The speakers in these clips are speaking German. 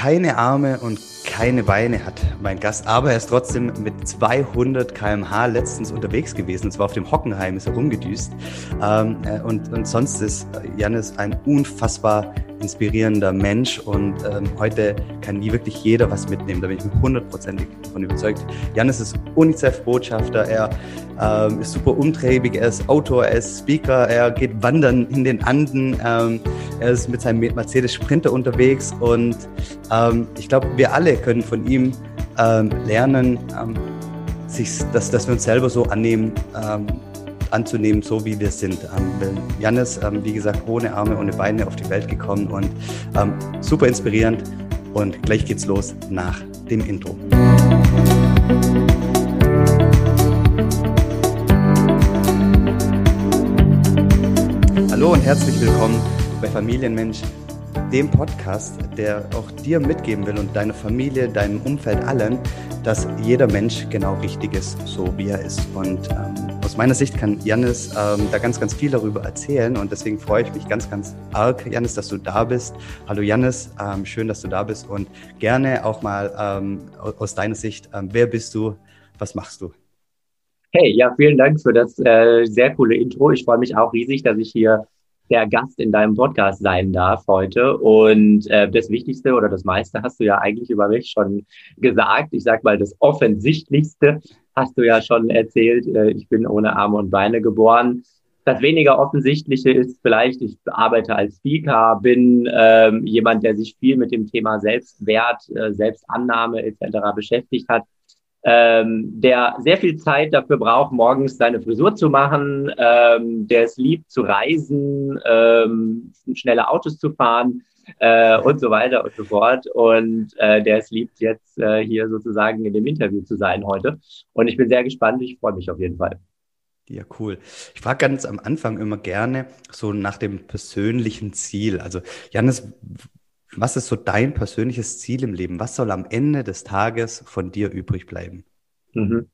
keine Arme und keine Beine hat mein Gast, aber er ist trotzdem mit 200 km/h letztens unterwegs gewesen. Und zwar auf dem Hockenheim ist er rumgedüst. Ähm, äh, und, und sonst ist Janis ein unfassbar inspirierender Mensch und ähm, heute kann nie wirklich jeder was mitnehmen. Da bin ich mir hundertprozentig davon überzeugt. Janis ist UNICEF-Botschafter, er ähm, ist super umtriebig, er ist Autor, er ist Speaker, er geht wandern in den Anden, ähm, er ist mit seinem Mercedes Sprinter unterwegs. Und ähm, ich glaube, wir alle können von ihm ähm, lernen, ähm, sich, dass, dass wir uns selber so annehmen, anzunehmen, so wie wir sind. Ähm, Jannis, ähm, wie gesagt, ohne Arme, ohne Beine auf die Welt gekommen und ähm, super inspirierend. Und gleich geht's los nach dem Intro. Hallo und herzlich willkommen bei Familienmensch, dem Podcast, der auch dir mitgeben will und deiner Familie, deinem Umfeld, allen, dass jeder Mensch genau richtig ist, so wie er ist. Und ähm, aus meiner Sicht kann Janis ähm, da ganz, ganz viel darüber erzählen und deswegen freue ich mich ganz, ganz arg, Janis, dass du da bist. Hallo Janis, ähm, schön, dass du da bist und gerne auch mal ähm, aus deiner Sicht, ähm, wer bist du, was machst du? Hey, ja, vielen Dank für das äh, sehr coole Intro. Ich freue mich auch riesig, dass ich hier der Gast in deinem Podcast sein darf heute. Und äh, das Wichtigste oder das meiste hast du ja eigentlich über mich schon gesagt. Ich sag mal, das Offensichtlichste hast du ja schon erzählt. Äh, ich bin ohne Arme und Beine geboren. Das weniger Offensichtliche ist vielleicht, ich arbeite als Speaker, bin ähm, jemand, der sich viel mit dem Thema Selbstwert, äh, Selbstannahme etc. beschäftigt hat ähm, der sehr viel Zeit dafür braucht, morgens seine Frisur zu machen, ähm, der es liebt zu reisen, ähm, schnelle Autos zu fahren äh, und so weiter und so fort. Und äh, der es liebt, jetzt äh, hier sozusagen in dem Interview zu sein heute. Und ich bin sehr gespannt, ich freue mich auf jeden Fall. Ja, cool. Ich frage ganz am Anfang immer gerne so nach dem persönlichen Ziel. Also, Janis, was ist so dein persönliches Ziel im Leben? Was soll am Ende des Tages von dir übrig bleiben? Mhm.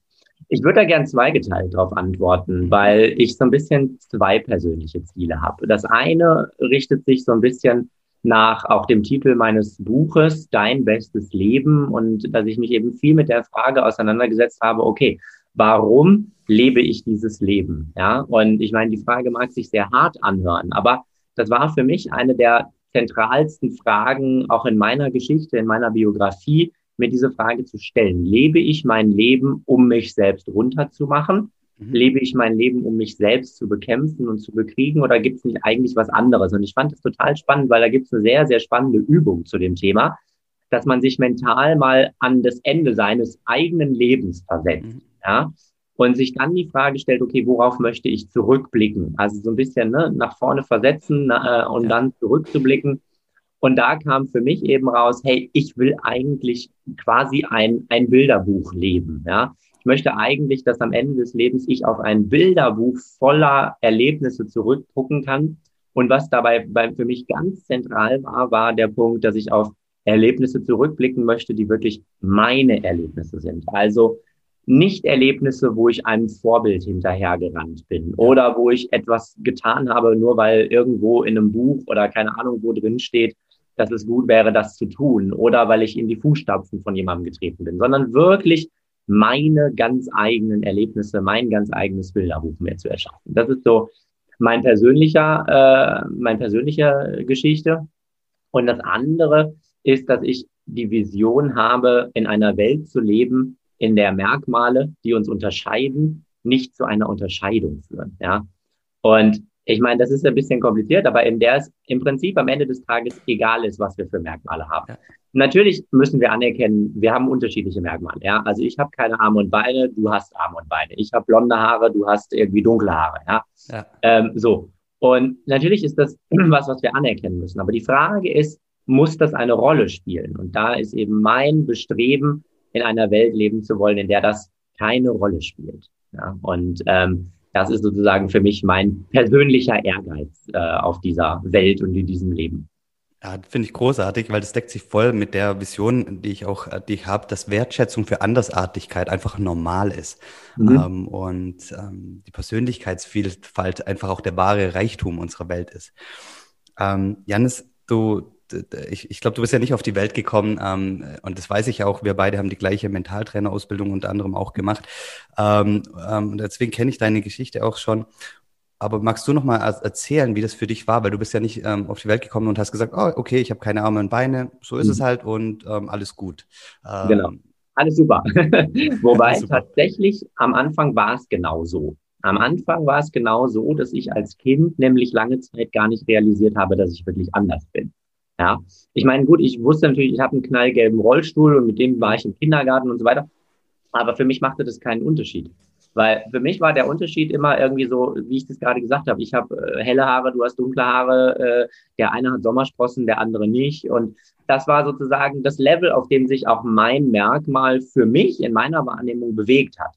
Ich würde da gern zweigeteilt darauf antworten, weil ich so ein bisschen zwei persönliche Ziele habe. Das eine richtet sich so ein bisschen nach auch dem Titel meines Buches, Dein bestes Leben, und dass ich mich eben viel mit der Frage auseinandergesetzt habe, okay, warum lebe ich dieses Leben? Ja, und ich meine, die Frage mag sich sehr hart anhören, aber das war für mich eine der zentralsten Fragen auch in meiner Geschichte, in meiner Biografie, mir diese Frage zu stellen. Lebe ich mein Leben, um mich selbst runterzumachen? Mhm. Lebe ich mein Leben, um mich selbst zu bekämpfen und zu bekriegen? Oder gibt es nicht eigentlich was anderes? Und ich fand es total spannend, weil da gibt es eine sehr, sehr spannende Übung zu dem Thema, dass man sich mental mal an das Ende seines eigenen Lebens versetzt. Mhm. Ja? und sich dann die Frage stellt, okay, worauf möchte ich zurückblicken? Also so ein bisschen ne, nach vorne versetzen äh, und ja. dann zurückzublicken. Und da kam für mich eben raus, hey, ich will eigentlich quasi ein, ein Bilderbuch leben. Ja? Möchte eigentlich, dass am Ende des Lebens ich auf ein Bilderbuch voller Erlebnisse zurückgucken kann. Und was dabei bei, für mich ganz zentral war, war der Punkt, dass ich auf Erlebnisse zurückblicken möchte, die wirklich meine Erlebnisse sind. Also nicht Erlebnisse, wo ich einem Vorbild hinterhergerannt bin oder wo ich etwas getan habe, nur weil irgendwo in einem Buch oder keine Ahnung wo drin steht, dass es gut wäre, das zu tun oder weil ich in die Fußstapfen von jemandem getreten bin, sondern wirklich meine ganz eigenen Erlebnisse, mein ganz eigenes Bilderbuch mehr zu erschaffen. Das ist so mein persönlicher, äh, mein persönlicher Geschichte. Und das andere ist, dass ich die Vision habe, in einer Welt zu leben, in der Merkmale, die uns unterscheiden, nicht zu einer Unterscheidung führen. Ja. Und ich meine, das ist ein bisschen kompliziert, aber in der es im Prinzip am Ende des Tages egal ist, was wir für Merkmale haben. Ja. Natürlich müssen wir anerkennen, wir haben unterschiedliche Merkmale. Ja, also ich habe keine Arme und Beine, du hast Arme und Beine. Ich habe blonde Haare, du hast irgendwie dunkle Haare. Ja, ja. Ähm, so. Und natürlich ist das was, was wir anerkennen müssen. Aber die Frage ist, muss das eine Rolle spielen? Und da ist eben mein Bestreben, in einer Welt leben zu wollen, in der das keine Rolle spielt. Ja, und ähm, das ist sozusagen für mich mein persönlicher Ehrgeiz äh, auf dieser Welt und in diesem Leben. Ja, finde ich großartig, weil das deckt sich voll mit der Vision, die ich auch, die ich habe, dass Wertschätzung für Andersartigkeit einfach normal ist mhm. ähm, und ähm, die Persönlichkeitsvielfalt einfach auch der wahre Reichtum unserer Welt ist. Ähm, Janis, du ich, ich glaube, du bist ja nicht auf die Welt gekommen ähm, und das weiß ich auch. Wir beide haben die gleiche Mentaltrainerausbildung unter anderem auch gemacht. Ähm, ähm, deswegen kenne ich deine Geschichte auch schon. Aber magst du noch mal erzählen, wie das für dich war? Weil du bist ja nicht ähm, auf die Welt gekommen und hast gesagt, oh, okay, ich habe keine Arme und Beine, so ist mhm. es halt und ähm, alles gut. Ähm, genau, alles super. Wobei alles super. tatsächlich am Anfang war es genau so. Am Anfang war es genau so, dass ich als Kind nämlich lange Zeit gar nicht realisiert habe, dass ich wirklich anders bin. Ja, ich meine, gut, ich wusste natürlich, ich habe einen knallgelben Rollstuhl und mit dem war ich im Kindergarten und so weiter. Aber für mich machte das keinen Unterschied. Weil für mich war der Unterschied immer irgendwie so, wie ich das gerade gesagt habe. Ich habe äh, helle Haare, du hast dunkle Haare, äh, der eine hat Sommersprossen, der andere nicht. Und das war sozusagen das Level, auf dem sich auch mein Merkmal für mich in meiner Wahrnehmung bewegt hat.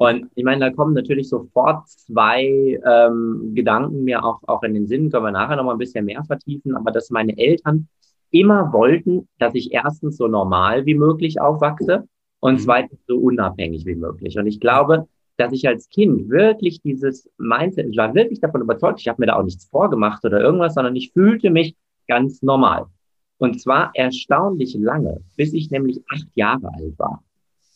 Und ich meine, da kommen natürlich sofort zwei ähm, Gedanken mir auch, auch in den Sinn, können wir nachher nochmal ein bisschen mehr vertiefen, aber dass meine Eltern immer wollten, dass ich erstens so normal wie möglich aufwachse und mhm. zweitens so unabhängig wie möglich. Und ich glaube, dass ich als Kind wirklich dieses Mindset, ich war wirklich davon überzeugt, ich habe mir da auch nichts vorgemacht oder irgendwas, sondern ich fühlte mich ganz normal. Und zwar erstaunlich lange, bis ich nämlich acht Jahre alt war.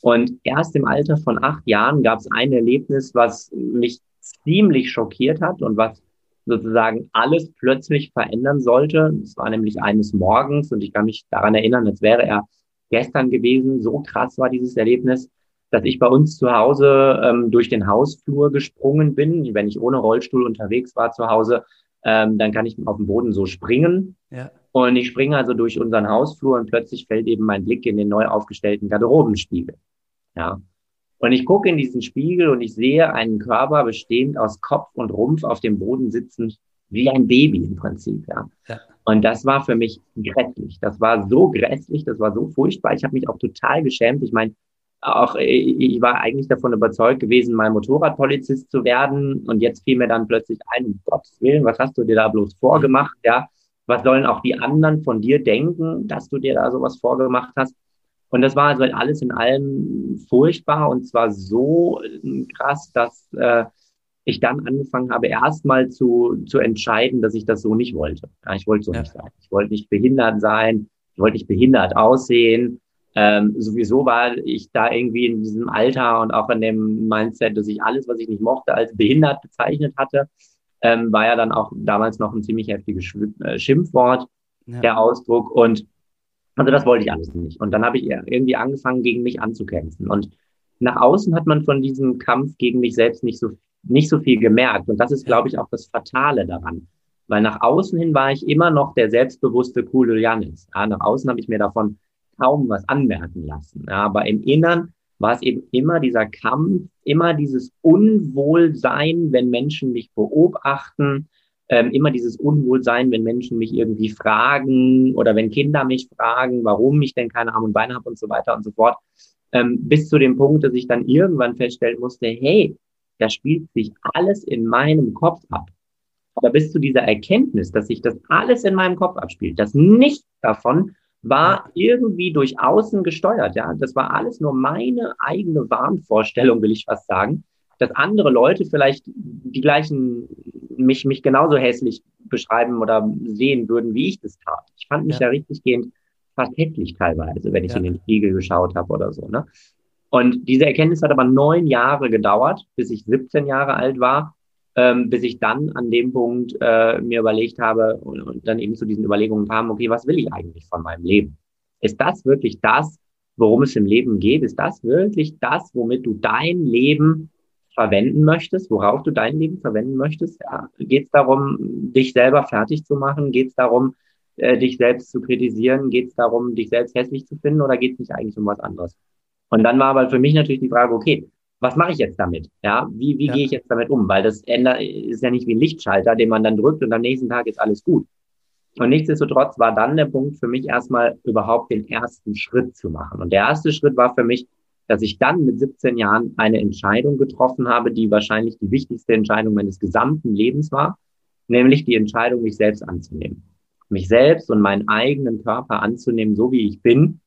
Und erst im Alter von acht Jahren gab es ein Erlebnis, was mich ziemlich schockiert hat und was sozusagen alles plötzlich verändern sollte. Es war nämlich eines Morgens und ich kann mich daran erinnern, als wäre er gestern gewesen. So krass war dieses Erlebnis dass ich bei uns zu Hause ähm, durch den Hausflur gesprungen bin. Wenn ich ohne Rollstuhl unterwegs war zu Hause, ähm, dann kann ich auf dem Boden so springen. Ja. Und ich springe also durch unseren Hausflur und plötzlich fällt eben mein Blick in den neu aufgestellten Garderobenspiegel. Ja. Und ich gucke in diesen Spiegel und ich sehe einen Körper bestehend aus Kopf und Rumpf auf dem Boden sitzend, wie ein Baby im Prinzip. Ja. ja. Und das war für mich grässlich. Das war so grässlich, das war so furchtbar. Ich habe mich auch total geschämt. Ich meine, auch ich war eigentlich davon überzeugt gewesen, mal Motorradpolizist zu werden. Und jetzt fiel mir dann plötzlich ein, um Gottes Willen, was hast du dir da bloß vorgemacht? Ja, was sollen auch die anderen von dir denken, dass du dir da sowas vorgemacht hast? Und das war also alles in allem furchtbar und zwar so äh, krass, dass äh, ich dann angefangen habe, erstmal zu, zu entscheiden, dass ich das so nicht wollte. Ja, ich wollte so ja. nicht sein. Ich wollte nicht behindert sein. Ich wollte nicht behindert aussehen. Ähm, sowieso war ich da irgendwie in diesem Alter und auch in dem Mindset, dass ich alles, was ich nicht mochte, als behindert bezeichnet hatte, ähm, war ja dann auch damals noch ein ziemlich heftiges äh, Schimpfwort, ja. der Ausdruck. Und also das wollte ich alles nicht. Und dann habe ich irgendwie angefangen, gegen mich anzukämpfen. Und nach außen hat man von diesem Kampf gegen mich selbst nicht so, nicht so viel gemerkt. Und das ist, glaube ich, auch das Fatale daran. Weil nach außen hin war ich immer noch der selbstbewusste, coole Janis. Ja, nach außen habe ich mir davon kaum was anmerken lassen. Ja, aber im Innern war es eben immer dieser Kampf, immer dieses Unwohlsein, wenn Menschen mich beobachten, ähm, immer dieses Unwohlsein, wenn Menschen mich irgendwie fragen oder wenn Kinder mich fragen, warum ich denn keine Arme und Beine habe und so weiter und so fort. Ähm, bis zu dem Punkt, dass ich dann irgendwann feststellen musste, hey, da spielt sich alles in meinem Kopf ab. Aber bis zu dieser Erkenntnis, dass sich das alles in meinem Kopf abspielt, dass nichts davon war irgendwie durch außen gesteuert. Ja, das war alles nur meine eigene Wahnvorstellung, will ich fast sagen, dass andere Leute vielleicht die gleichen mich mich genauso hässlich beschreiben oder sehen würden, wie ich das tat. Ich fand mich ja, ja richtig gehend fast hässlich teilweise, wenn ich ja. in den Spiegel geschaut habe oder so. Ne? Und diese Erkenntnis hat aber neun Jahre gedauert, bis ich 17 Jahre alt war ähm, bis ich dann an dem Punkt äh, mir überlegt habe und, und dann eben zu diesen Überlegungen kam, okay, was will ich eigentlich von meinem Leben? Ist das wirklich das, worum es im Leben geht? Ist das wirklich das, womit du dein Leben verwenden möchtest, worauf du dein Leben verwenden möchtest? Ja, geht es darum, dich selber fertig zu machen? Geht es darum, äh, dich selbst zu kritisieren? Geht es darum, dich selbst hässlich zu finden oder geht es nicht eigentlich um was anderes? Und dann war aber für mich natürlich die Frage, okay, was mache ich jetzt damit? Ja, wie, wie ja. gehe ich jetzt damit um? Weil das ändert, ist ja nicht wie ein Lichtschalter, den man dann drückt und am nächsten Tag ist alles gut. Und nichtsdestotrotz war dann der Punkt für mich erstmal überhaupt den ersten Schritt zu machen. Und der erste Schritt war für mich, dass ich dann mit 17 Jahren eine Entscheidung getroffen habe, die wahrscheinlich die wichtigste Entscheidung meines gesamten Lebens war, nämlich die Entscheidung, mich selbst anzunehmen. Mich selbst und meinen eigenen Körper anzunehmen, so wie ich bin.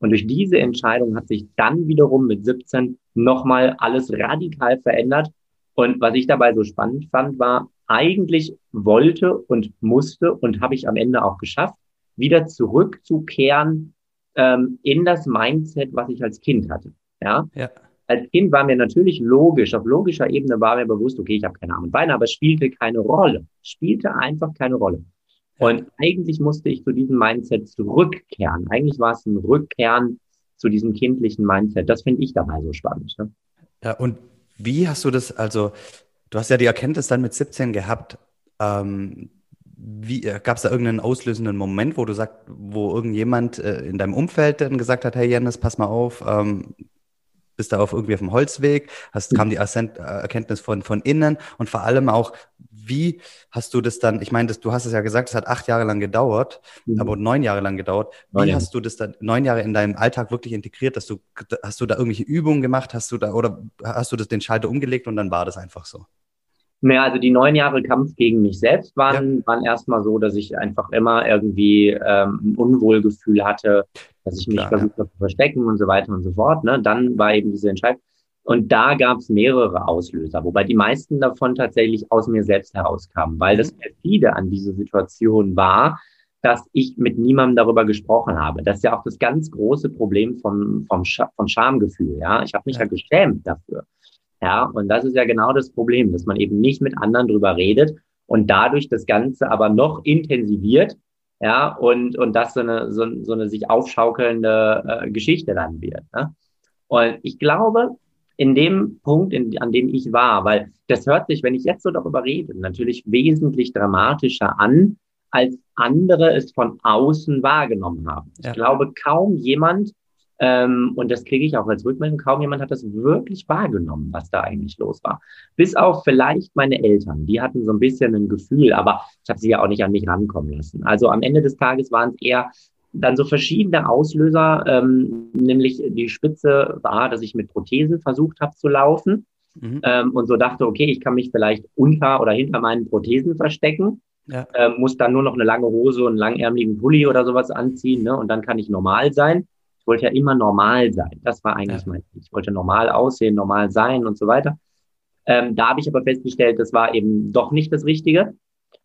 Und durch diese Entscheidung hat sich dann wiederum mit 17 nochmal alles radikal verändert. Und was ich dabei so spannend fand, war, eigentlich wollte und musste und habe ich am Ende auch geschafft, wieder zurückzukehren ähm, in das Mindset, was ich als Kind hatte. Ja? ja. Als Kind war mir natürlich logisch, auf logischer Ebene war mir bewusst, okay, ich habe keine Arme und Beine, aber es spielte keine Rolle. Spielte einfach keine Rolle. Und eigentlich musste ich zu diesem Mindset zurückkehren. Eigentlich war es ein Rückkehren zu diesem kindlichen Mindset. Das finde ich dabei so spannend. Ne? Ja, und wie hast du das, also du hast ja die Erkenntnis dann mit 17 gehabt. Ähm, wie äh, gab es da irgendeinen auslösenden Moment, wo du sagst, wo irgendjemand äh, in deinem Umfeld dann gesagt hat, hey Janis, pass mal auf, ähm, bist da auf irgendwie auf dem Holzweg, hast, kam die Erkenntnis von, von innen und vor allem auch, wie hast du das dann, ich meine, du hast es ja gesagt, es hat acht Jahre lang gedauert, mhm. aber neun Jahre lang gedauert. Wie neun hast du das dann neun Jahre in deinem Alltag wirklich integriert, dass du, hast du da irgendwelche Übungen gemacht, hast du da, oder hast du das den Schalter umgelegt und dann war das einfach so? Naja, also die neun Jahre Kampf gegen mich selbst waren, ja. waren erstmal so, dass ich einfach immer irgendwie ähm, ein Unwohlgefühl hatte, dass ich mich Klar, versucht ja. zu verstecken und so weiter und so fort. Ne? Dann war eben diese Entscheidung. Und da gab es mehrere Auslöser, wobei die meisten davon tatsächlich aus mir selbst herauskamen, weil das mhm. perfide an dieser Situation war, dass ich mit niemandem darüber gesprochen habe. Das ist ja auch das ganz große Problem vom, vom, Sch vom Schamgefühl. Ja, ich habe mich ja. ja geschämt dafür. Ja, und das ist ja genau das Problem, dass man eben nicht mit anderen drüber redet und dadurch das Ganze aber noch intensiviert, ja, und, und das so eine, so, so eine sich aufschaukelnde äh, Geschichte dann wird. Ne? Und ich glaube, in dem Punkt, in, an dem ich war, weil das hört sich, wenn ich jetzt so darüber rede, natürlich wesentlich dramatischer an, als andere es von außen wahrgenommen haben. Ja. Ich glaube, kaum jemand ähm, und das kriege ich auch als Rückmeldung. Kaum jemand hat das wirklich wahrgenommen, was da eigentlich los war. Bis auf vielleicht meine Eltern. Die hatten so ein bisschen ein Gefühl, aber ich habe sie ja auch nicht an mich rankommen lassen. Also am Ende des Tages waren es eher dann so verschiedene Auslöser, ähm, nämlich die Spitze war, dass ich mit Prothese versucht habe zu laufen mhm. ähm, und so dachte, okay, ich kann mich vielleicht unter oder hinter meinen Prothesen verstecken. Ja. Ähm, muss dann nur noch eine lange Hose und einen langärmeligen Pulli oder sowas anziehen, ne? Und dann kann ich normal sein wollte ja immer normal sein. Das war eigentlich ja. mein Ziel. Ich wollte normal aussehen, normal sein und so weiter. Ähm, da habe ich aber festgestellt, das war eben doch nicht das Richtige.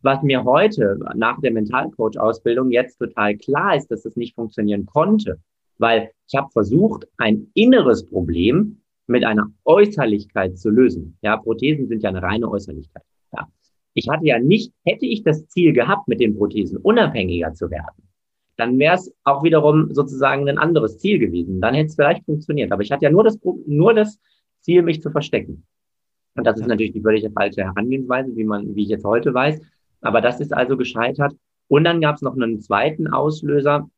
Was mir heute nach der Mentalcoach-Ausbildung jetzt total klar ist, dass das nicht funktionieren konnte, weil ich habe versucht, ein inneres Problem mit einer Äußerlichkeit zu lösen. Ja, Prothesen sind ja eine reine Äußerlichkeit. Ja. Ich hatte ja nicht, hätte ich das Ziel gehabt, mit den Prothesen unabhängiger zu werden, dann wäre es auch wiederum sozusagen ein anderes Ziel gewesen. Dann hätte es vielleicht funktioniert. Aber ich hatte ja nur das, nur das Ziel, mich zu verstecken. Und das ist natürlich die völlig falsche Herangehensweise, wie man, wie ich jetzt heute weiß. Aber das ist also gescheitert. Und dann gab es noch einen zweiten Auslöser,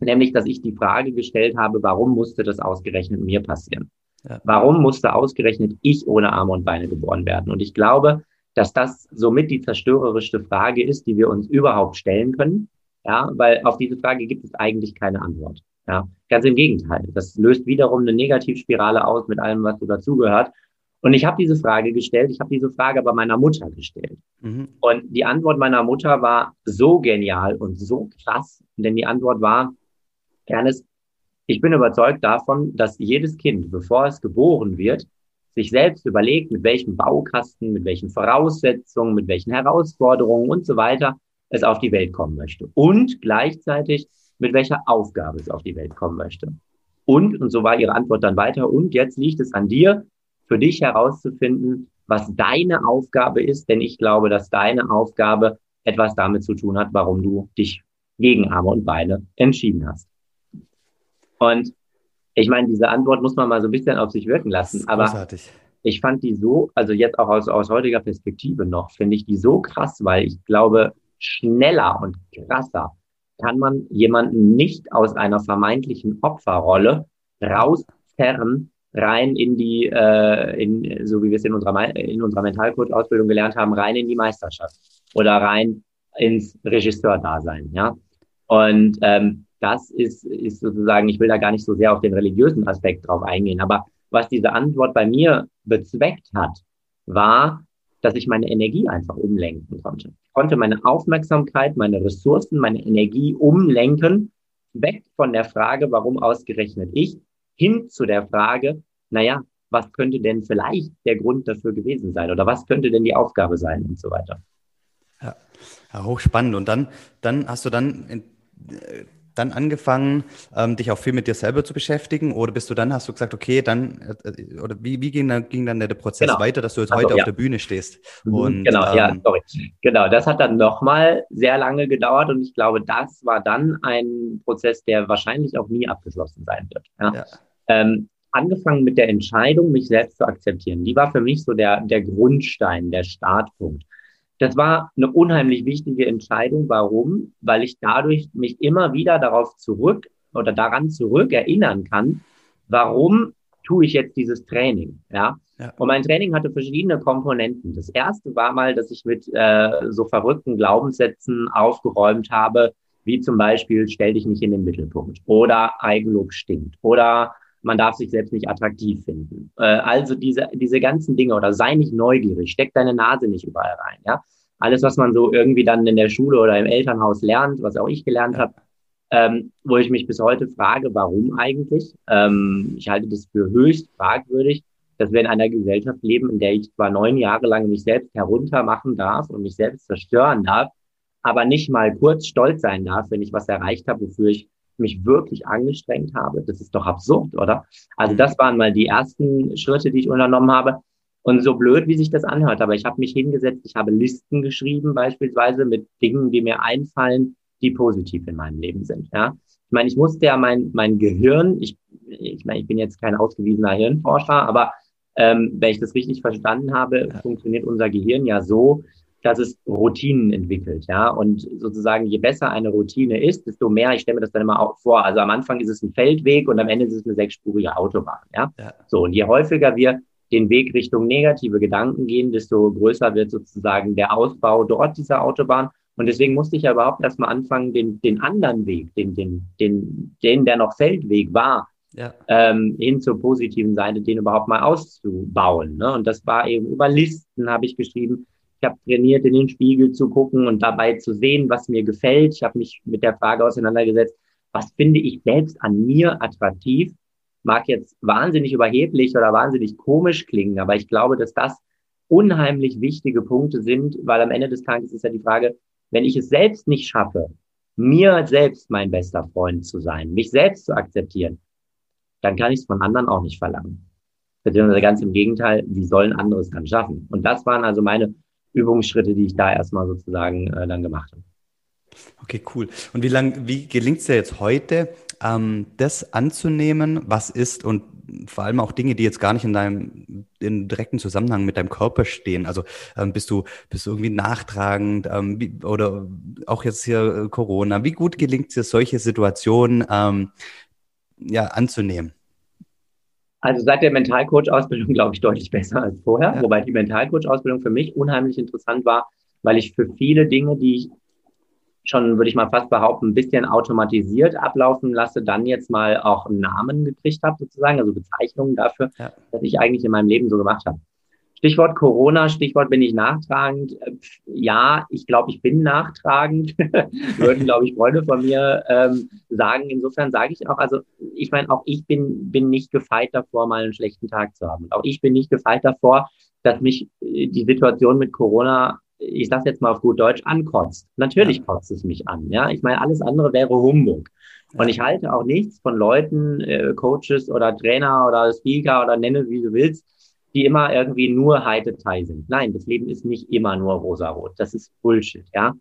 nämlich, dass ich die Frage gestellt habe, warum musste das ausgerechnet mir passieren? Ja. Warum musste ausgerechnet ich ohne Arme und Beine geboren werden? Und ich glaube, dass das somit die zerstörerischste Frage ist, die wir uns überhaupt stellen können. Ja, weil auf diese Frage gibt es eigentlich keine Antwort. Ja, ganz im Gegenteil. Das löst wiederum eine Negativspirale aus mit allem, was so dazugehört. Und ich habe diese Frage gestellt, ich habe diese Frage aber meiner Mutter gestellt. Mhm. Und die Antwort meiner Mutter war so genial und so krass, denn die Antwort war, Ernest, ich bin überzeugt davon, dass jedes Kind, bevor es geboren wird, sich selbst überlegt, mit welchem Baukasten, mit welchen Voraussetzungen, mit welchen Herausforderungen und so weiter es auf die Welt kommen möchte. Und gleichzeitig, mit welcher Aufgabe es auf die Welt kommen möchte. Und, und so war ihre Antwort dann weiter, und jetzt liegt es an dir, für dich herauszufinden, was deine Aufgabe ist, denn ich glaube, dass deine Aufgabe etwas damit zu tun hat, warum du dich gegen Arme und Beine entschieden hast. Und ich meine, diese Antwort muss man mal so ein bisschen auf sich wirken lassen. Aber ich fand die so, also jetzt auch aus, aus heutiger Perspektive noch, finde ich die so krass, weil ich glaube, schneller und krasser kann man jemanden nicht aus einer vermeintlichen Opferrolle rauszerren, rein in die, äh, in, so wie wir es in unserer, in unserer Mentalcoach-Ausbildung gelernt haben, rein in die Meisterschaft oder rein ins Regisseur-Dasein, ja. Und ähm, das ist, ist sozusagen, ich will da gar nicht so sehr auf den religiösen Aspekt drauf eingehen, aber was diese Antwort bei mir bezweckt hat, war, dass ich meine Energie einfach umlenken konnte. Ich konnte meine Aufmerksamkeit, meine Ressourcen, meine Energie umlenken, weg von der Frage, warum ausgerechnet ich, hin zu der Frage, naja, was könnte denn vielleicht der Grund dafür gewesen sein oder was könnte denn die Aufgabe sein und so weiter. Ja, ja hochspannend. Und dann, dann hast du dann dann angefangen, ähm, dich auch viel mit dir selber zu beschäftigen? Oder bist du dann, hast du gesagt, okay, dann, äh, oder wie, wie ging, dann, ging dann der Prozess genau. weiter, dass du jetzt also, heute ja. auf der Bühne stehst? Mhm, und, genau, ähm, ja, sorry. Genau, das hat dann nochmal sehr lange gedauert und ich glaube, das war dann ein Prozess, der wahrscheinlich auch nie abgeschlossen sein wird. Ja? ja. Ähm, angefangen mit der Entscheidung, mich selbst zu akzeptieren. Die war für mich so der, der Grundstein, der Startpunkt. Das war eine unheimlich wichtige Entscheidung. Warum? Weil ich dadurch mich immer wieder darauf zurück oder daran zurück erinnern kann, warum tue ich jetzt dieses Training? Ja. ja. Und mein Training hatte verschiedene Komponenten. Das erste war mal, dass ich mit äh, so verrückten Glaubenssätzen aufgeräumt habe, wie zum Beispiel, stell dich nicht in den Mittelpunkt oder Eigenlob stinkt oder man darf sich selbst nicht attraktiv finden. Äh, also diese, diese ganzen Dinge oder sei nicht neugierig, steck deine Nase nicht überall rein. Ja? Alles, was man so irgendwie dann in der Schule oder im Elternhaus lernt, was auch ich gelernt habe, ähm, wo ich mich bis heute frage, warum eigentlich? Ähm, ich halte das für höchst fragwürdig, dass wir in einer Gesellschaft leben, in der ich zwar neun Jahre lang mich selbst heruntermachen darf und mich selbst zerstören darf, aber nicht mal kurz stolz sein darf, wenn ich was erreicht habe, wofür ich mich wirklich angestrengt habe. Das ist doch absurd, oder? Also das waren mal die ersten Schritte, die ich unternommen habe. Und so blöd, wie sich das anhört, aber ich habe mich hingesetzt, ich habe Listen geschrieben, beispielsweise mit Dingen, die mir einfallen, die positiv in meinem Leben sind. Ja, ich meine, ich musste ja mein mein Gehirn, ich ich meine, ich bin jetzt kein ausgewiesener Hirnforscher, aber ähm, wenn ich das richtig verstanden habe, funktioniert unser Gehirn ja so, dass es Routinen entwickelt, ja. Und sozusagen, je besser eine Routine ist, desto mehr, ich stelle mir das dann immer auch vor. Also am Anfang ist es ein Feldweg und am Ende ist es eine sechsspurige Autobahn, ja. ja. So, und je häufiger wir den Weg Richtung negative Gedanken gehen, desto größer wird sozusagen der Ausbau dort dieser Autobahn. Und deswegen musste ich ja überhaupt erstmal anfangen, den, den anderen Weg, den, den, den, den, der noch Feldweg war, ja. ähm, hin zur positiven Seite, den überhaupt mal auszubauen. Ne? Und das war eben über Listen, habe ich geschrieben, ich habe trainiert, in den Spiegel zu gucken und dabei zu sehen, was mir gefällt. Ich habe mich mit der Frage auseinandergesetzt, was finde ich selbst an mir attraktiv? Mag jetzt wahnsinnig überheblich oder wahnsinnig komisch klingen, aber ich glaube, dass das unheimlich wichtige Punkte sind, weil am Ende des Tages ist ja die Frage, wenn ich es selbst nicht schaffe, mir selbst mein bester Freund zu sein, mich selbst zu akzeptieren, dann kann ich es von anderen auch nicht verlangen. Beziehungsweise ganz im Gegenteil, wie sollen andere es dann schaffen? Und das waren also meine Übungsschritte, die ich da erstmal sozusagen äh, dann gemacht habe. Okay, cool. Und wie lang, wie gelingt es dir jetzt heute, ähm, das anzunehmen, was ist und vor allem auch Dinge, die jetzt gar nicht in deinem in direkten Zusammenhang mit deinem Körper stehen. Also ähm, bist du bist du irgendwie nachtragend ähm, wie, oder auch jetzt hier äh, Corona. Wie gut gelingt es dir solche Situationen ähm, ja anzunehmen? Also seit der Mentalcoach-Ausbildung glaube ich deutlich besser als vorher, ja. wobei die Mentalcoach-Ausbildung für mich unheimlich interessant war, weil ich für viele Dinge, die ich schon, würde ich mal fast behaupten, ein bisschen automatisiert ablaufen lasse, dann jetzt mal auch einen Namen gekriegt habe, sozusagen, also Bezeichnungen dafür, ja. was ich eigentlich in meinem Leben so gemacht habe. Stichwort Corona, Stichwort bin ich nachtragend. Ja, ich glaube, ich bin nachtragend, würden, glaube ich, Freunde von mir ähm, sagen. Insofern sage ich auch, also ich meine, auch ich bin, bin nicht gefeit davor, mal einen schlechten Tag zu haben. Auch ich bin nicht gefeit davor, dass mich äh, die Situation mit Corona, ich sage jetzt mal auf gut Deutsch, ankotzt. Natürlich ja. kotzt es mich an. Ja, ich meine, alles andere wäre Humbug. Und ich halte auch nichts von Leuten, äh, Coaches oder Trainer oder Speaker oder nenne, wie du willst, die immer irgendwie nur High Detail sind. Nein, das Leben ist nicht immer nur rosarot. Das ist Bullshit, ja.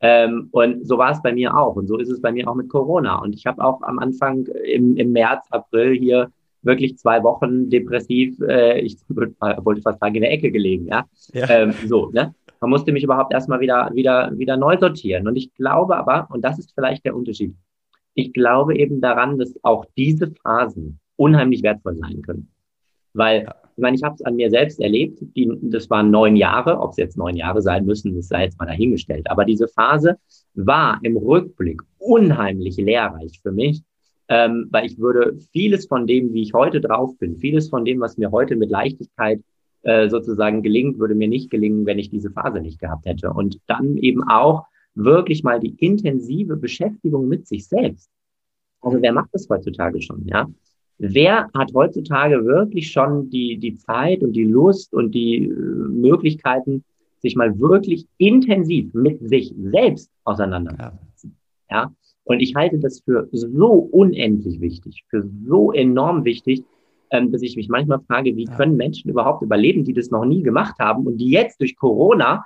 Ähm, und so war es bei mir auch. Und so ist es bei mir auch mit Corona. Und ich habe auch am Anfang im, im März, April hier wirklich zwei Wochen depressiv, äh, ich wollte fast sagen, in der Ecke gelegen, ja. ja. Ähm, so, ne? Man musste mich überhaupt erstmal wieder, wieder, wieder neu sortieren. Und ich glaube aber, und das ist vielleicht der Unterschied, ich glaube eben daran, dass auch diese Phasen unheimlich wertvoll sein können. Weil ja. Ich meine, ich habe es an mir selbst erlebt. Die, das waren neun Jahre. Ob es jetzt neun Jahre sein müssen, das sei jetzt mal dahingestellt. Aber diese Phase war im Rückblick unheimlich lehrreich für mich, ähm, weil ich würde vieles von dem, wie ich heute drauf bin, vieles von dem, was mir heute mit Leichtigkeit äh, sozusagen gelingt, würde mir nicht gelingen, wenn ich diese Phase nicht gehabt hätte. Und dann eben auch wirklich mal die intensive Beschäftigung mit sich selbst. Also wer macht das heutzutage schon, ja? Wer hat heutzutage wirklich schon die, die Zeit und die Lust und die äh, Möglichkeiten, sich mal wirklich intensiv mit sich selbst auseinanderzusetzen? Ja. ja. Und ich halte das für so unendlich wichtig, für so enorm wichtig, ähm, dass ich mich manchmal frage, wie können Menschen überhaupt überleben, die das noch nie gemacht haben und die jetzt durch Corona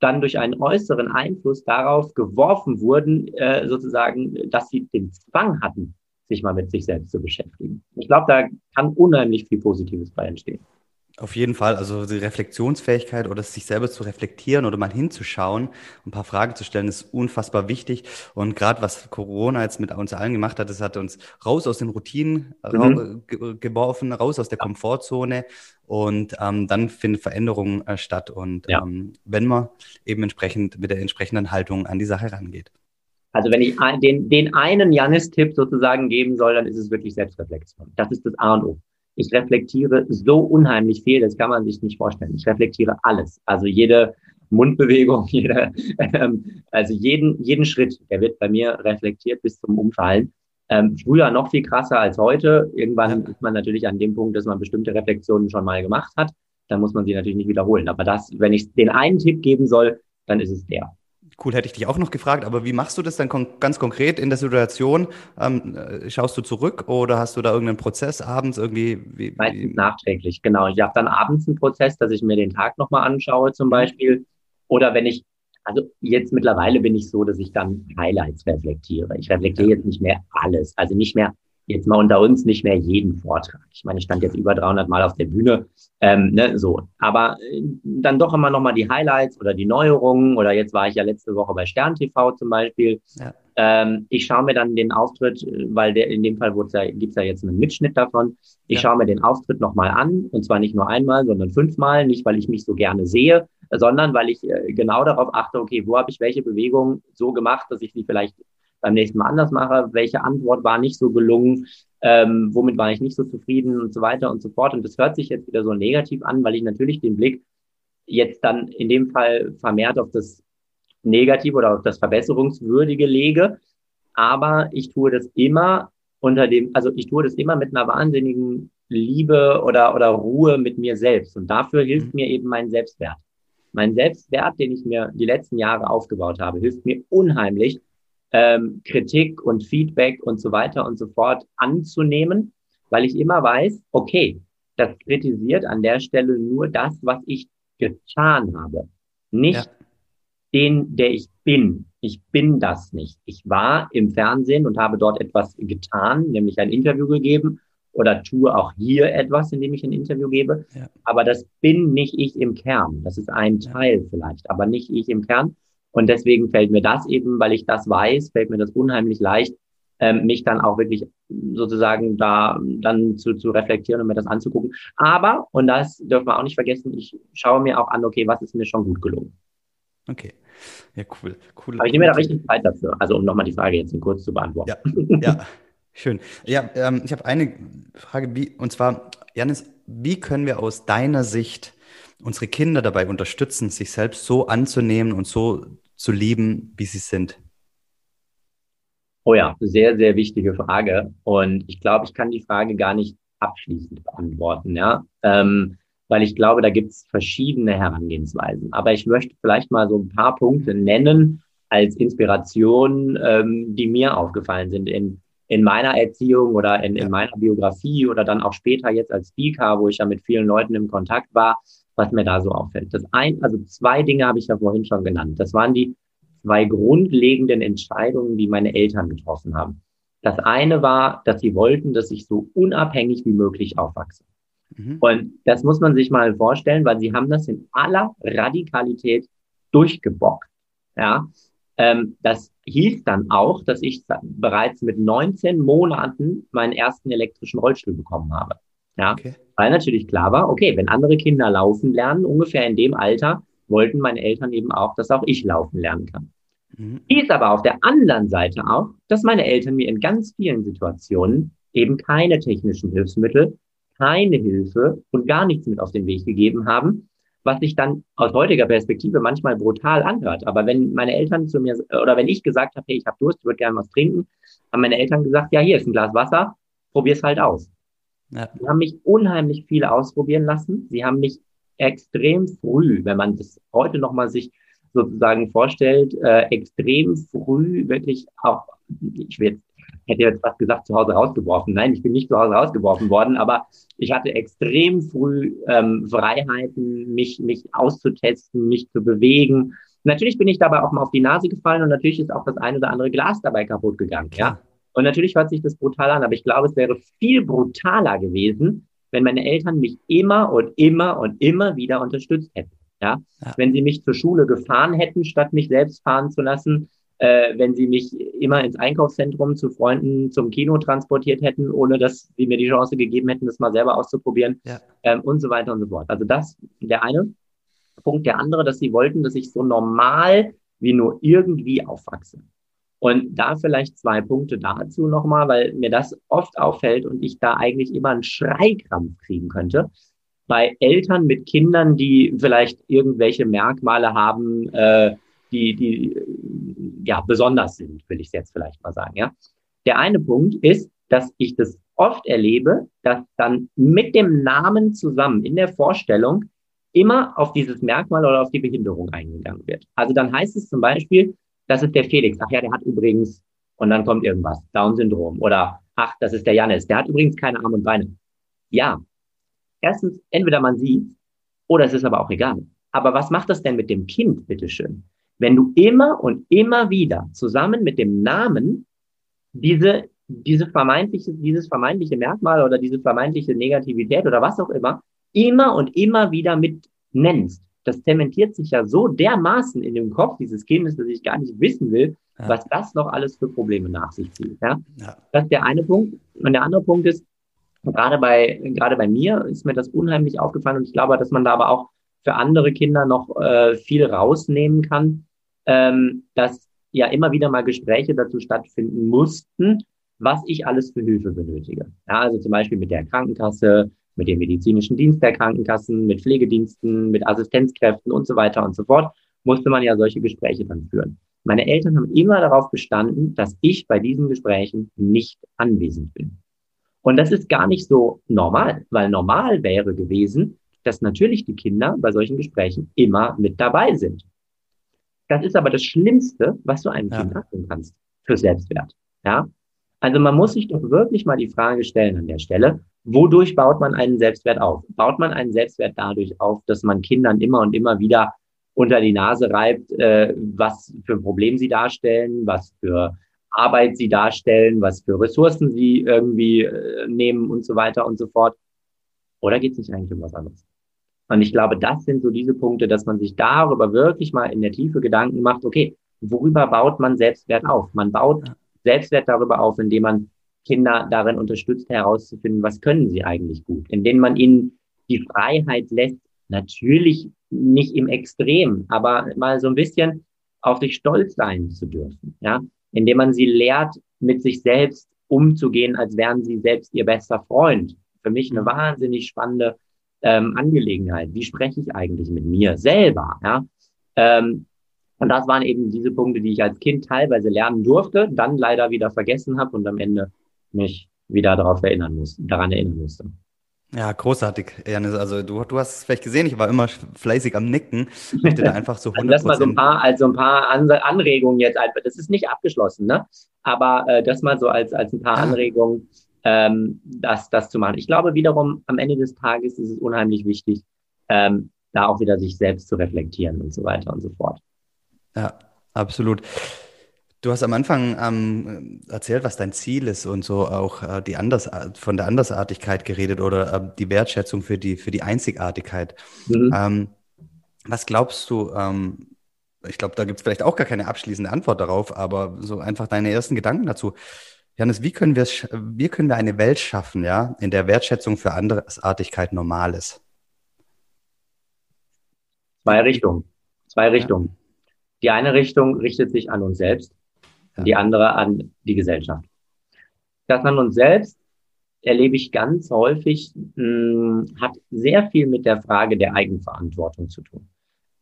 dann durch einen äußeren Einfluss darauf geworfen wurden, äh, sozusagen, dass sie den Zwang hatten, sich mal mit sich selbst zu beschäftigen. Ich glaube, da kann unheimlich viel Positives bei entstehen. Auf jeden Fall, also die Reflexionsfähigkeit oder sich selber zu reflektieren oder mal hinzuschauen, ein paar Fragen zu stellen, ist unfassbar wichtig. Und gerade was Corona jetzt mit uns allen gemacht hat, das hat uns raus aus den Routinen mhm. ge geworfen, raus aus der Komfortzone und ähm, dann findet Veränderung äh, statt. Und ja. ähm, wenn man eben entsprechend mit der entsprechenden Haltung an die Sache rangeht. Also wenn ich den, den einen Janis-Tipp sozusagen geben soll, dann ist es wirklich Selbstreflexion. Das ist das A und O. Ich reflektiere so unheimlich viel, das kann man sich nicht vorstellen. Ich reflektiere alles. Also jede Mundbewegung, jede, ähm, also jeden, jeden Schritt, der wird bei mir reflektiert bis zum Umfallen. Ähm, früher noch viel krasser als heute. Irgendwann ist man natürlich an dem Punkt, dass man bestimmte Reflexionen schon mal gemacht hat. Dann muss man sie natürlich nicht wiederholen. Aber das, wenn ich den einen Tipp geben soll, dann ist es der. Cool, hätte ich dich auch noch gefragt, aber wie machst du das dann kon ganz konkret in der Situation? Ähm, äh, schaust du zurück oder hast du da irgendeinen Prozess abends irgendwie? Wie, Meistens nachträglich, genau. Ich habe dann abends einen Prozess, dass ich mir den Tag nochmal anschaue zum mhm. Beispiel. Oder wenn ich, also jetzt mittlerweile bin ich so, dass ich dann Highlights reflektiere. Ich reflektiere jetzt nicht mehr alles, also nicht mehr jetzt mal unter uns nicht mehr jeden Vortrag. Ich meine, ich stand jetzt über 300 Mal auf der Bühne, ähm, ne, so. Aber äh, dann doch immer noch mal die Highlights oder die Neuerungen oder jetzt war ich ja letzte Woche bei Stern TV zum Beispiel. Ja. Ähm, ich schaue mir dann den Auftritt, weil der in dem Fall ja, gibt's ja jetzt einen Mitschnitt davon. Ich ja. schaue mir den Auftritt nochmal an und zwar nicht nur einmal, sondern fünfmal. Nicht, weil ich mich so gerne sehe, sondern weil ich äh, genau darauf achte, okay, wo habe ich welche Bewegung so gemacht, dass ich sie vielleicht beim nächsten Mal anders mache, welche Antwort war nicht so gelungen, ähm, womit war ich nicht so zufrieden und so weiter und so fort. Und das hört sich jetzt wieder so negativ an, weil ich natürlich den Blick jetzt dann in dem Fall vermehrt auf das Negative oder auf das Verbesserungswürdige lege. Aber ich tue das immer unter dem, also ich tue das immer mit einer wahnsinnigen Liebe oder, oder Ruhe mit mir selbst. Und dafür hilft mhm. mir eben mein Selbstwert. Mein Selbstwert, den ich mir die letzten Jahre aufgebaut habe, hilft mir unheimlich, ähm, Kritik und Feedback und so weiter und so fort anzunehmen, weil ich immer weiß, okay, das kritisiert an der Stelle nur das, was ich getan habe, nicht ja. den, der ich bin. Ich bin das nicht. Ich war im Fernsehen und habe dort etwas getan, nämlich ein Interview gegeben oder tue auch hier etwas, indem ich ein Interview gebe. Ja. Aber das bin nicht ich im Kern. Das ist ein Teil vielleicht, aber nicht ich im Kern. Und deswegen fällt mir das eben, weil ich das weiß, fällt mir das unheimlich leicht, ähm, mich dann auch wirklich sozusagen da dann zu, zu reflektieren und mir das anzugucken. Aber, und das dürfen wir auch nicht vergessen, ich schaue mir auch an, okay, was ist mir schon gut gelungen. Okay. Ja, cool. cool. Aber ich nehme mir da richtig Zeit dafür. Also, um nochmal die Frage jetzt kurz zu beantworten. Ja, ja. schön. Ja, ähm, ich habe eine Frage, wie, und zwar, Janis, wie können wir aus deiner Sicht unsere Kinder dabei unterstützen, sich selbst so anzunehmen und so zu lieben, wie sie sind? Oh ja, sehr, sehr wichtige Frage. Und ich glaube, ich kann die Frage gar nicht abschließend beantworten, ja. Ähm, weil ich glaube, da gibt es verschiedene Herangehensweisen. Aber ich möchte vielleicht mal so ein paar Punkte nennen als Inspiration, ähm, die mir aufgefallen sind in, in meiner Erziehung oder in, in meiner Biografie oder dann auch später jetzt als Speaker, wo ich ja mit vielen Leuten im Kontakt war was mir da so auffällt. Das ein, also zwei Dinge habe ich ja vorhin schon genannt. Das waren die zwei grundlegenden Entscheidungen, die meine Eltern getroffen haben. Das eine war, dass sie wollten, dass ich so unabhängig wie möglich aufwachse. Mhm. Und das muss man sich mal vorstellen, weil sie haben das in aller Radikalität durchgebockt. Ja, ähm, das hieß dann auch, dass ich bereits mit 19 Monaten meinen ersten elektrischen Rollstuhl bekommen habe. Ja, okay. weil natürlich klar war, okay, wenn andere Kinder laufen lernen, ungefähr in dem Alter, wollten meine Eltern eben auch, dass auch ich laufen lernen kann. Mhm. Hieß aber auf der anderen Seite auch, dass meine Eltern mir in ganz vielen Situationen eben keine technischen Hilfsmittel, keine Hilfe und gar nichts mit auf den Weg gegeben haben, was sich dann aus heutiger Perspektive manchmal brutal anhört. Aber wenn meine Eltern zu mir, oder wenn ich gesagt habe, hey, ich habe Durst, ich würde gerne was trinken, haben meine Eltern gesagt, ja, hier ist ein Glas Wasser, probier's halt aus. Ja. Sie haben mich unheimlich viel ausprobieren lassen. Sie haben mich extrem früh, wenn man das heute nochmal sich sozusagen vorstellt, äh, extrem früh wirklich auch ich will jetzt, hätte jetzt was gesagt, zu Hause rausgeworfen. Nein, ich bin nicht zu Hause rausgeworfen worden, aber ich hatte extrem früh ähm, Freiheiten, mich, mich auszutesten, mich zu bewegen. Natürlich bin ich dabei auch mal auf die Nase gefallen und natürlich ist auch das eine oder andere Glas dabei kaputt gegangen. Ja. Und natürlich hört sich das brutal an, aber ich glaube, es wäre viel brutaler gewesen, wenn meine Eltern mich immer und immer und immer wieder unterstützt hätten. Ja? ja. Wenn sie mich zur Schule gefahren hätten, statt mich selbst fahren zu lassen, äh, wenn sie mich immer ins Einkaufszentrum zu Freunden zum Kino transportiert hätten, ohne dass sie mir die Chance gegeben hätten, das mal selber auszuprobieren ja. ähm, und so weiter und so fort. Also das der eine Punkt. Der andere, dass sie wollten, dass ich so normal wie nur irgendwie aufwachse. Und da vielleicht zwei Punkte dazu nochmal, weil mir das oft auffällt und ich da eigentlich immer einen Schreikrampf kriegen könnte. Bei Eltern mit Kindern, die vielleicht irgendwelche Merkmale haben, äh, die, die ja besonders sind, will ich es jetzt vielleicht mal sagen. Ja, der eine Punkt ist, dass ich das oft erlebe, dass dann mit dem Namen zusammen in der Vorstellung immer auf dieses Merkmal oder auf die Behinderung eingegangen wird. Also dann heißt es zum Beispiel, das ist der Felix. Ach ja, der hat übrigens, und dann kommt irgendwas, Down-Syndrom. Oder, ach, das ist der Janis, der hat übrigens keine Arme und Beine. Ja, erstens, entweder man sieht, oder es ist aber auch egal. Aber was macht das denn mit dem Kind, bitteschön? Wenn du immer und immer wieder zusammen mit dem Namen diese, diese vermeintliche, dieses vermeintliche Merkmal oder diese vermeintliche Negativität oder was auch immer, immer und immer wieder mit nennst, das zementiert sich ja so dermaßen in dem Kopf dieses Kindes, dass ich gar nicht wissen will, ja. was das noch alles für Probleme nach sich zieht. Ja? ja? Das ist der eine Punkt. Und der andere Punkt ist, gerade bei, gerade bei mir ist mir das unheimlich aufgefallen und ich glaube, dass man da aber auch für andere Kinder noch äh, viel rausnehmen kann, ähm, dass ja immer wieder mal Gespräche dazu stattfinden mussten, was ich alles für Hilfe benötige. Ja, also zum Beispiel mit der Krankenkasse, mit dem medizinischen Dienst der Krankenkassen, mit Pflegediensten, mit Assistenzkräften und so weiter und so fort, musste man ja solche Gespräche dann führen. Meine Eltern haben immer darauf bestanden, dass ich bei diesen Gesprächen nicht anwesend bin. Und das ist gar nicht so normal, weil normal wäre gewesen, dass natürlich die Kinder bei solchen Gesprächen immer mit dabei sind. Das ist aber das Schlimmste, was du einem ja. Kind antun kannst für Selbstwert. Ja, also man muss sich doch wirklich mal die Frage stellen an der Stelle, wodurch baut man einen Selbstwert auf? Baut man einen Selbstwert dadurch auf, dass man Kindern immer und immer wieder unter die Nase reibt, äh, was für ein Problem sie darstellen, was für Arbeit sie darstellen, was für Ressourcen sie irgendwie äh, nehmen und so weiter und so fort? Oder geht es nicht eigentlich um was anderes? Und ich glaube, das sind so diese Punkte, dass man sich darüber wirklich mal in der Tiefe Gedanken macht, okay, worüber baut man Selbstwert auf? Man baut Selbstwert darüber auf, indem man Kinder darin unterstützt, herauszufinden, was können sie eigentlich gut, indem man ihnen die Freiheit lässt, natürlich nicht im Extrem, aber mal so ein bisschen auf sich stolz sein zu dürfen, ja, indem man sie lehrt, mit sich selbst umzugehen, als wären sie selbst ihr bester Freund. Für mich eine wahnsinnig spannende ähm, Angelegenheit. Wie spreche ich eigentlich mit mir selber? Ja? Ähm, und das waren eben diese Punkte, die ich als Kind teilweise lernen durfte, dann leider wieder vergessen habe und am Ende mich wieder darauf erinnern musste, daran erinnern musste. Ja, großartig, Janis. Also du, du hast es vielleicht gesehen, ich war immer fleißig am Nicken. Ich möchte da einfach so 100%. Also das mal so ein paar, also ein paar Anregungen jetzt. Das ist nicht abgeschlossen, ne? Aber äh, das mal so als, als ein paar ah. Anregungen, ähm, das, das zu machen. Ich glaube wiederum, am Ende des Tages ist es unheimlich wichtig, ähm, da auch wieder sich selbst zu reflektieren und so weiter und so fort. Ja, absolut. Du hast am Anfang ähm, erzählt, was dein Ziel ist und so auch äh, die Anders von der Andersartigkeit geredet oder äh, die Wertschätzung für die, für die Einzigartigkeit. Mhm. Ähm, was glaubst du, ähm, ich glaube, da gibt es vielleicht auch gar keine abschließende Antwort darauf, aber so einfach deine ersten Gedanken dazu. Janis, wie können wir, wie können wir eine Welt schaffen, ja, in der Wertschätzung für Andersartigkeit normal ist? Zwei Richtungen. Zwei Richtungen. Die eine Richtung richtet sich an uns selbst, ja. die andere an die Gesellschaft. Das an uns selbst erlebe ich ganz häufig, mh, hm, hat sehr viel mit der Frage der Eigenverantwortung zu tun.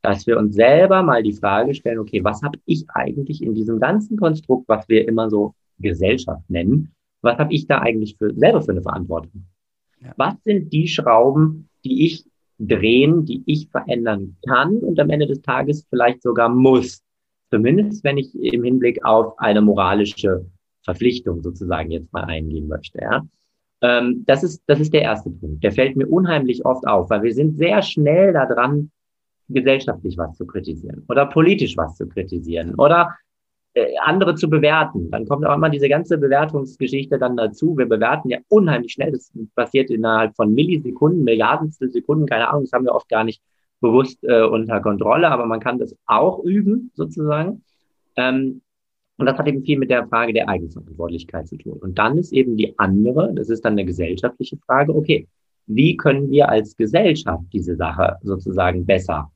Dass wir uns selber mal die Frage stellen, okay, was habe ich eigentlich in diesem ganzen Konstrukt, was wir immer so Gesellschaft nennen, was habe ich da eigentlich für, selber für eine Verantwortung? Ja. Was sind die Schrauben, die ich drehen, die ich verändern kann und am Ende des Tages vielleicht sogar muss. Zumindest wenn ich im Hinblick auf eine moralische Verpflichtung sozusagen jetzt mal eingehen möchte. Ja? Ähm, das, ist, das ist der erste Punkt. Der fällt mir unheimlich oft auf, weil wir sind sehr schnell daran, gesellschaftlich was zu kritisieren oder politisch was zu kritisieren oder andere zu bewerten. Dann kommt auch immer diese ganze Bewertungsgeschichte dann dazu. Wir bewerten ja unheimlich schnell. Das passiert innerhalb von Millisekunden, Milliardenstel Sekunden, keine Ahnung, das haben wir oft gar nicht bewusst äh, unter Kontrolle, aber man kann das auch üben, sozusagen. Ähm, und das hat eben viel mit der Frage der Eigenverantwortlichkeit zu tun. Und dann ist eben die andere, das ist dann eine gesellschaftliche Frage, okay, wie können wir als Gesellschaft diese Sache sozusagen besser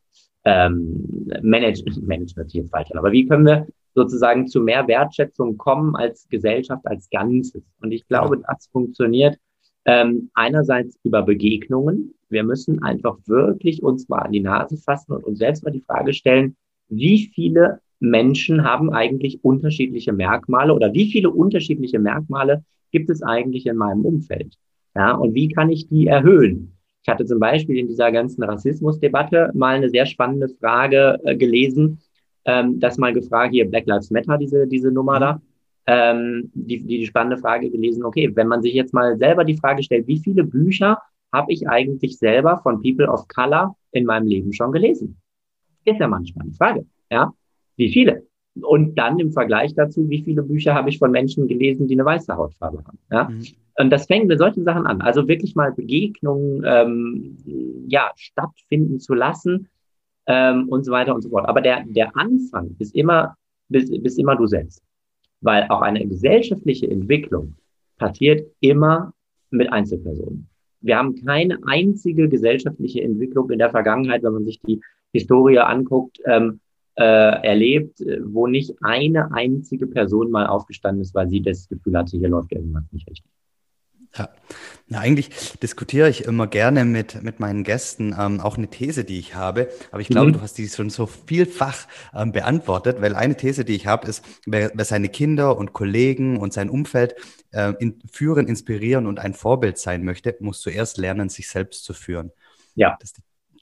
ähm, managen, managen wird jetzt falsch, aber wie können wir sozusagen zu mehr Wertschätzung kommen als Gesellschaft als Ganzes? Und ich glaube, das funktioniert ähm, einerseits über Begegnungen. Wir müssen einfach wirklich uns mal an die Nase fassen und uns selbst mal die Frage stellen, wie viele Menschen haben eigentlich unterschiedliche Merkmale oder wie viele unterschiedliche Merkmale gibt es eigentlich in meinem Umfeld? Ja, und wie kann ich die erhöhen? Ich hatte zum Beispiel in dieser ganzen Rassismusdebatte mal eine sehr spannende Frage äh, gelesen, ähm, das mal gefragt, hier Black Lives Matter, diese, diese Nummer da, ähm, die, die, die spannende Frage gelesen, okay, wenn man sich jetzt mal selber die Frage stellt, wie viele Bücher habe ich eigentlich selber von People of Color in meinem Leben schon gelesen? Ist ja manchmal eine Frage, ja. Wie viele? Und dann im Vergleich dazu, wie viele Bücher habe ich von Menschen gelesen, die eine weiße Hautfarbe haben? Ja? Mhm. Und das fängt mit solchen Sachen an. Also wirklich mal Begegnungen ähm, ja, stattfinden zu lassen ähm, und so weiter und so fort. Aber der, der Anfang ist immer, bist, bist immer du selbst. Weil auch eine gesellschaftliche Entwicklung passiert immer mit Einzelpersonen. Wir haben keine einzige gesellschaftliche Entwicklung in der Vergangenheit, wenn man sich die Historie anguckt, ähm, äh, erlebt, äh, wo nicht eine einzige Person mal aufgestanden ist, weil sie das Gefühl hatte, hier läuft irgendwas nicht richtig. Ja. ja, eigentlich diskutiere ich immer gerne mit, mit meinen Gästen ähm, auch eine These, die ich habe. Aber ich glaube, mhm. du hast die schon so vielfach ähm, beantwortet, weil eine These, die ich habe, ist, wer, wer seine Kinder und Kollegen und sein Umfeld äh, in, führen, inspirieren und ein Vorbild sein möchte, muss zuerst lernen, sich selbst zu führen. Ja. Das ist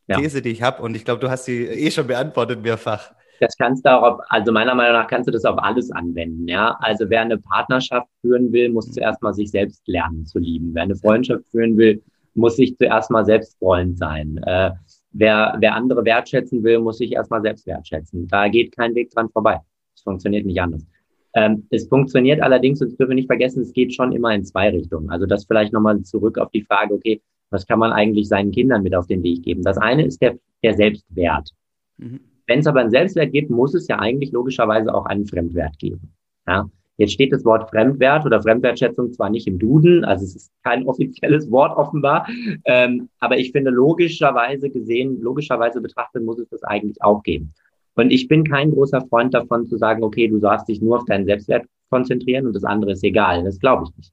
die These, ja. die ich habe. Und ich glaube, du hast sie eh schon beantwortet mehrfach. Das kannst du auch, auf, also meiner Meinung nach kannst du das auf alles anwenden, ja. Also wer eine Partnerschaft führen will, muss zuerst mal sich selbst lernen zu lieben. Wer eine Freundschaft führen will, muss sich zuerst mal selbst Freund sein. Äh, wer, wer andere wertschätzen will, muss sich erstmal selbst wertschätzen. Da geht kein Weg dran vorbei. Es funktioniert nicht anders. Ähm, es funktioniert allerdings, und das dürfen wir nicht vergessen, es geht schon immer in zwei Richtungen. Also das vielleicht nochmal zurück auf die Frage, okay, was kann man eigentlich seinen Kindern mit auf den Weg geben? Das eine ist der, der Selbstwert. Mhm. Wenn es aber einen Selbstwert gibt, muss es ja eigentlich logischerweise auch einen Fremdwert geben. Ja? Jetzt steht das Wort Fremdwert oder Fremdwertschätzung zwar nicht im Duden, also es ist kein offizielles Wort offenbar, ähm, aber ich finde logischerweise gesehen, logischerweise betrachtet muss es das eigentlich auch geben. Und ich bin kein großer Freund davon zu sagen, okay, du darfst dich nur auf deinen Selbstwert konzentrieren und das andere ist egal. Das glaube ich nicht.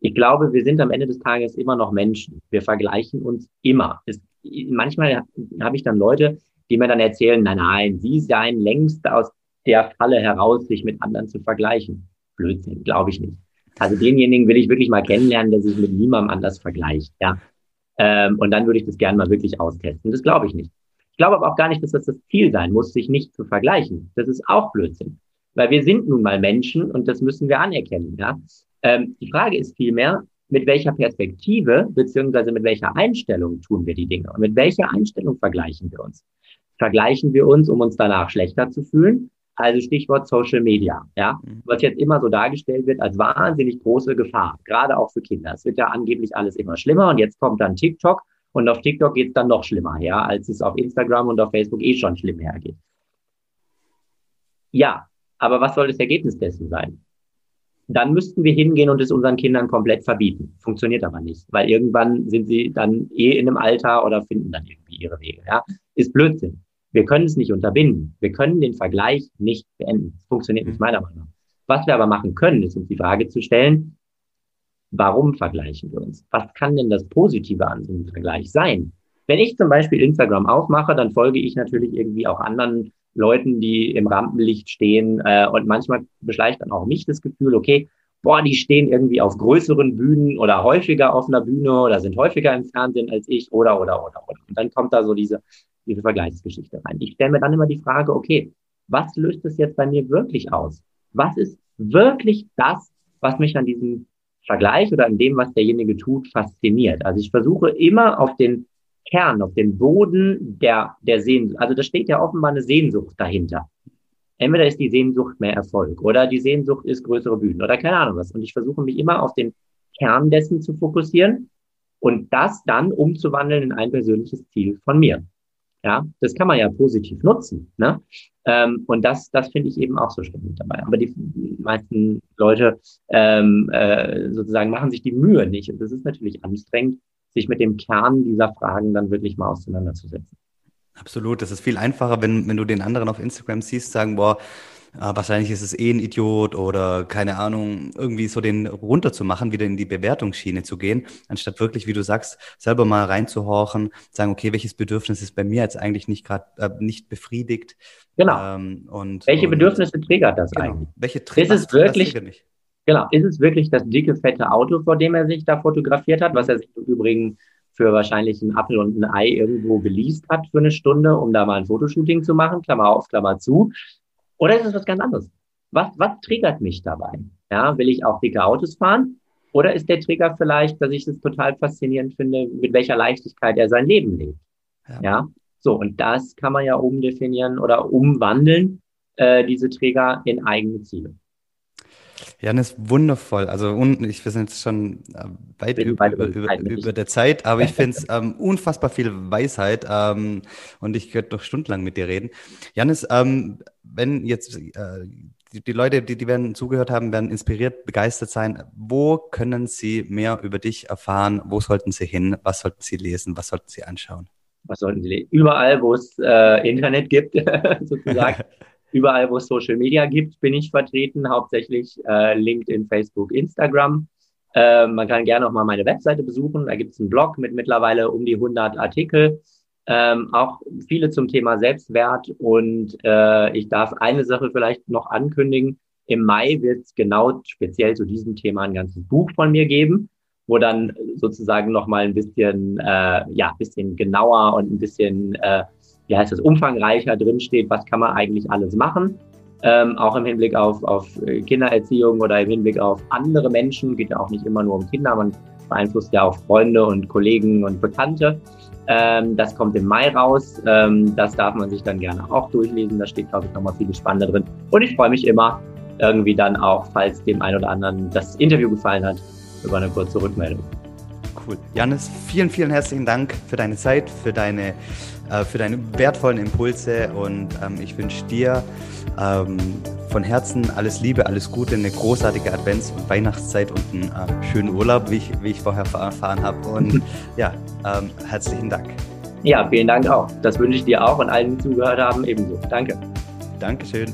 Ich glaube, wir sind am Ende des Tages immer noch Menschen. Wir vergleichen uns immer. Es, manchmal habe ich dann Leute, die mir dann erzählen, nein, nein, sie seien längst aus der Falle heraus, sich mit anderen zu vergleichen. Blödsinn, glaube ich nicht. Also denjenigen will ich wirklich mal kennenlernen, der sich mit niemandem anders vergleicht, ja. Ähm, und dann würde ich das gerne mal wirklich austesten. Das glaube ich nicht. Ich glaube aber auch gar nicht, dass das das Ziel sein muss, sich nicht zu vergleichen. Das ist auch Blödsinn. Weil wir sind nun mal Menschen und das müssen wir anerkennen, ja. Ähm, die Frage ist vielmehr, mit welcher Perspektive beziehungsweise mit welcher Einstellung tun wir die Dinge und mit welcher Einstellung vergleichen wir uns vergleichen wir uns, um uns danach schlechter zu fühlen. Also Stichwort Social Media, ja, mhm. was jetzt immer so dargestellt wird als wahnsinnig große Gefahr, gerade auch für Kinder. Es wird ja angeblich alles immer schlimmer und jetzt kommt dann TikTok und auf TikTok geht es dann noch schlimmer her, als es auf Instagram und auf Facebook eh schon schlimm hergeht. Ja, aber was soll das Ergebnis dessen sein? Dann müssten wir hingehen und es unseren Kindern komplett verbieten. Funktioniert aber nicht, weil irgendwann sind sie dann eh in einem Alter oder finden dann irgendwie ihre Wege. Ja, ist Blödsinn. Wir können es nicht unterbinden. Wir können den Vergleich nicht beenden. Das funktioniert nicht mhm. meiner Meinung nach. Was wir aber machen können, ist uns die Frage zu stellen, warum vergleichen wir uns? Was kann denn das Positive an so einem Vergleich sein? Wenn ich zum Beispiel Instagram aufmache, dann folge ich natürlich irgendwie auch anderen Leuten, die im Rampenlicht stehen. Äh, und manchmal beschleicht dann auch mich das Gefühl, okay, boah, die stehen irgendwie auf größeren Bühnen oder häufiger auf einer Bühne oder sind häufiger im Fernsehen als ich oder, oder, oder, oder. Und dann kommt da so diese diese Vergleichsgeschichte rein. Ich stelle mir dann immer die Frage, okay, was löst es jetzt bei mir wirklich aus? Was ist wirklich das, was mich an diesem Vergleich oder an dem, was derjenige tut, fasziniert. Also ich versuche immer auf den Kern, auf den Boden der, der Sehnsucht. Also da steht ja offenbar eine Sehnsucht dahinter. Entweder ist die Sehnsucht mehr Erfolg oder die Sehnsucht ist größere Bühnen oder keine Ahnung was. Und ich versuche mich immer auf den Kern dessen zu fokussieren und das dann umzuwandeln in ein persönliches Ziel von mir. Ja, das kann man ja positiv nutzen. Ne? Ähm, und das, das finde ich eben auch so spannend dabei. Aber die meisten Leute ähm, äh, sozusagen machen sich die Mühe nicht. Und das ist natürlich anstrengend, sich mit dem Kern dieser Fragen dann wirklich mal auseinanderzusetzen. Absolut. Das ist viel einfacher, wenn, wenn du den anderen auf Instagram siehst, sagen, boah, wahrscheinlich ist es eh ein Idiot oder keine Ahnung, irgendwie so den runterzumachen, wieder in die Bewertungsschiene zu gehen, anstatt wirklich, wie du sagst, selber mal reinzuhorchen, sagen, okay, welches Bedürfnis ist bei mir jetzt eigentlich nicht gerade äh, nicht befriedigt? Genau. Ähm, und, welche und, Bedürfnisse triggert das genau. eigentlich? Welche triggert ist es wirklich? Genau, ist es wirklich das dicke, fette Auto, vor dem er sich da fotografiert hat, was er sich im Übrigen für wahrscheinlich einen Apfel und ein Ei irgendwo geleast hat für eine Stunde, um da mal ein Fotoshooting zu machen, Klammer auf, Klammer zu. Oder ist es was ganz anderes? Was, was triggert mich dabei? Ja, will ich auch dicke Autos fahren? Oder ist der Trigger vielleicht, dass ich es total faszinierend finde, mit welcher Leichtigkeit er sein Leben lebt? Ja. ja? So, und das kann man ja umdefinieren oder umwandeln, äh, diese Trigger in eigene Ziele. Jan ist wundervoll. Also un, ich, wir sind jetzt schon äh, weit über, über, über, über, der Zeit, aber ich finde es ähm, unfassbar viel Weisheit ähm, und ich könnte noch stundenlang mit dir reden. Janis, ähm, wenn jetzt äh, die, die, Leute, die, die werden zugehört haben, werden inspiriert, begeistert sein. Wo können sie mehr über dich erfahren? Wo sollten sie hin? Was sollten sie lesen? Was sollten sie anschauen? Was sollten sie lesen? Überall, wo es äh, Internet gibt, sozusagen. Überall, wo es Social Media gibt, bin ich vertreten, hauptsächlich äh, LinkedIn, Facebook, Instagram. Äh, man kann gerne auch mal meine Webseite besuchen. Da gibt es einen Blog mit mittlerweile um die 100 Artikel. Ähm, auch viele zum Thema Selbstwert. Und äh, ich darf eine Sache vielleicht noch ankündigen. Im Mai wird es genau speziell zu diesem Thema ein ganzes Buch von mir geben, wo dann sozusagen nochmal ein bisschen, äh, ja, bisschen genauer und ein bisschen äh, wie heißt das, umfangreicher drinsteht, was kann man eigentlich alles machen. Ähm, auch im Hinblick auf, auf Kindererziehung oder im Hinblick auf andere Menschen, geht ja auch nicht immer nur um Kinder, man beeinflusst ja auch Freunde und Kollegen und Bekannte. Ähm, das kommt im Mai raus. Ähm, das darf man sich dann gerne auch durchlesen. Da steht, glaube ich, nochmal viel Spannende drin. Und ich freue mich immer irgendwie dann auch, falls dem einen oder anderen das Interview gefallen hat, über eine kurze Rückmeldung. Cool. Janis, vielen, vielen herzlichen Dank für deine Zeit, für deine äh, für deine wertvollen Impulse und ähm, ich wünsche dir ähm, von Herzen alles Liebe, alles Gute, eine großartige Advents- und Weihnachtszeit und einen äh, schönen Urlaub, wie ich, wie ich vorher erfahren habe. Und ja, ähm, herzlichen Dank. Ja, vielen Dank auch. Das wünsche ich dir auch und allen, die zugehört haben, ebenso. Danke. Dankeschön.